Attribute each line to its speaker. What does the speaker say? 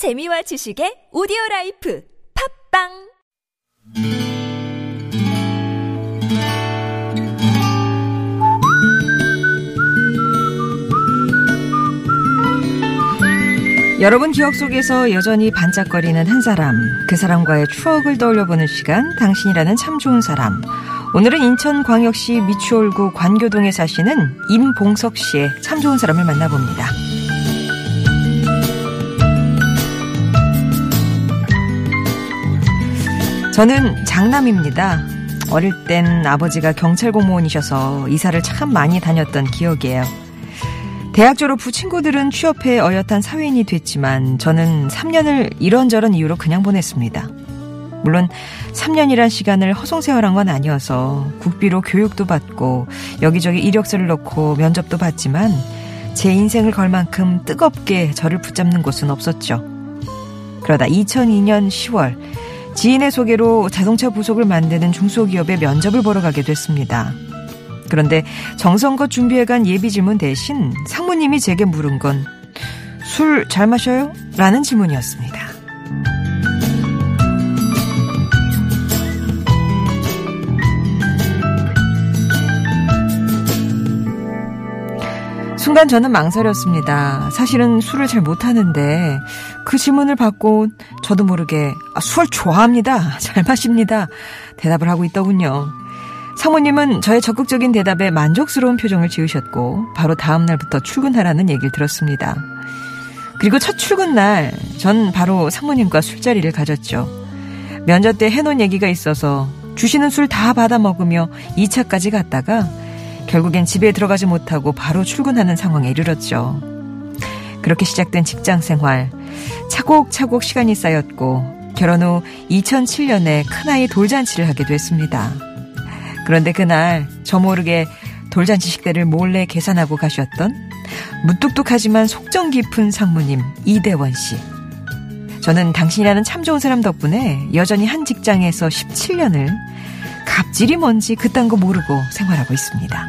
Speaker 1: 재미와 지식의 오디오 라이프 팟빵
Speaker 2: 여러분 기억 속에서 여전히 반짝거리는 한 사람, 그 사람과의 추억을 떠올려보는 시간, 당신이라는 참 좋은 사람. 오늘은 인천광역시 미추홀구 관교동에 사시는 임봉석 씨의 참 좋은 사람을 만나봅니다. 저는 장남입니다. 어릴 땐 아버지가 경찰 공무원이셔서 이사를 참 많이 다녔던 기억이에요. 대학 졸업 후 친구들은 취업해 어엿한 사회인이 됐지만 저는 3년을 이런저런 이유로 그냥 보냈습니다. 물론 3년이란 시간을 허송세월한 건 아니어서 국비로 교육도 받고 여기저기 이력서를 넣고 면접도 봤지만 제 인생을 걸 만큼 뜨겁게 저를 붙잡는 곳은 없었죠. 그러다 2002년 10월 지인의 소개로 자동차 부속을 만드는 중소기업에 면접을 보러 가게 됐습니다. 그런데 정성껏 준비해간 예비 질문 대신 상무님이 제게 물은 건 술 잘 마셔요? 라는 질문이었습니다. 순간 저는 망설였습니다. 사실은 술을 잘 못하는데 그 질문을 받고 저도 모르게 아, 술 좋아합니다. 잘 마십니다. 대답을 하고 있더군요. 사모님은 저의 적극적인 대답에 만족스러운 표정을 지으셨고 바로 다음 날부터 출근하라는 얘기를 들었습니다. 그리고 첫 출근 날 전 바로 사모님과 술자리를 가졌죠. 면접 때 해놓은 얘기가 있어서 주시는 술 다 받아 먹으며 2차까지 갔다가 결국엔 집에 들어가지 못하고 바로 출근하는 상황에 이르렀죠. 그렇게 시작된 직장 생활. 차곡차곡 시간이 쌓였고 결혼 후 2007년에 큰아이 돌잔치를 하게 됐습니다. 그런데 그날 저 모르게 돌잔치 식대를 몰래 계산하고 가셨던 무뚝뚝하지만 속정 깊은 상무님 이대원 씨. 저는 당신이라는 참 좋은 사람 덕분에 여전히 한 직장에서 17년을 갑질이 뭔지 그딴 거 모르고 생활하고 있습니다.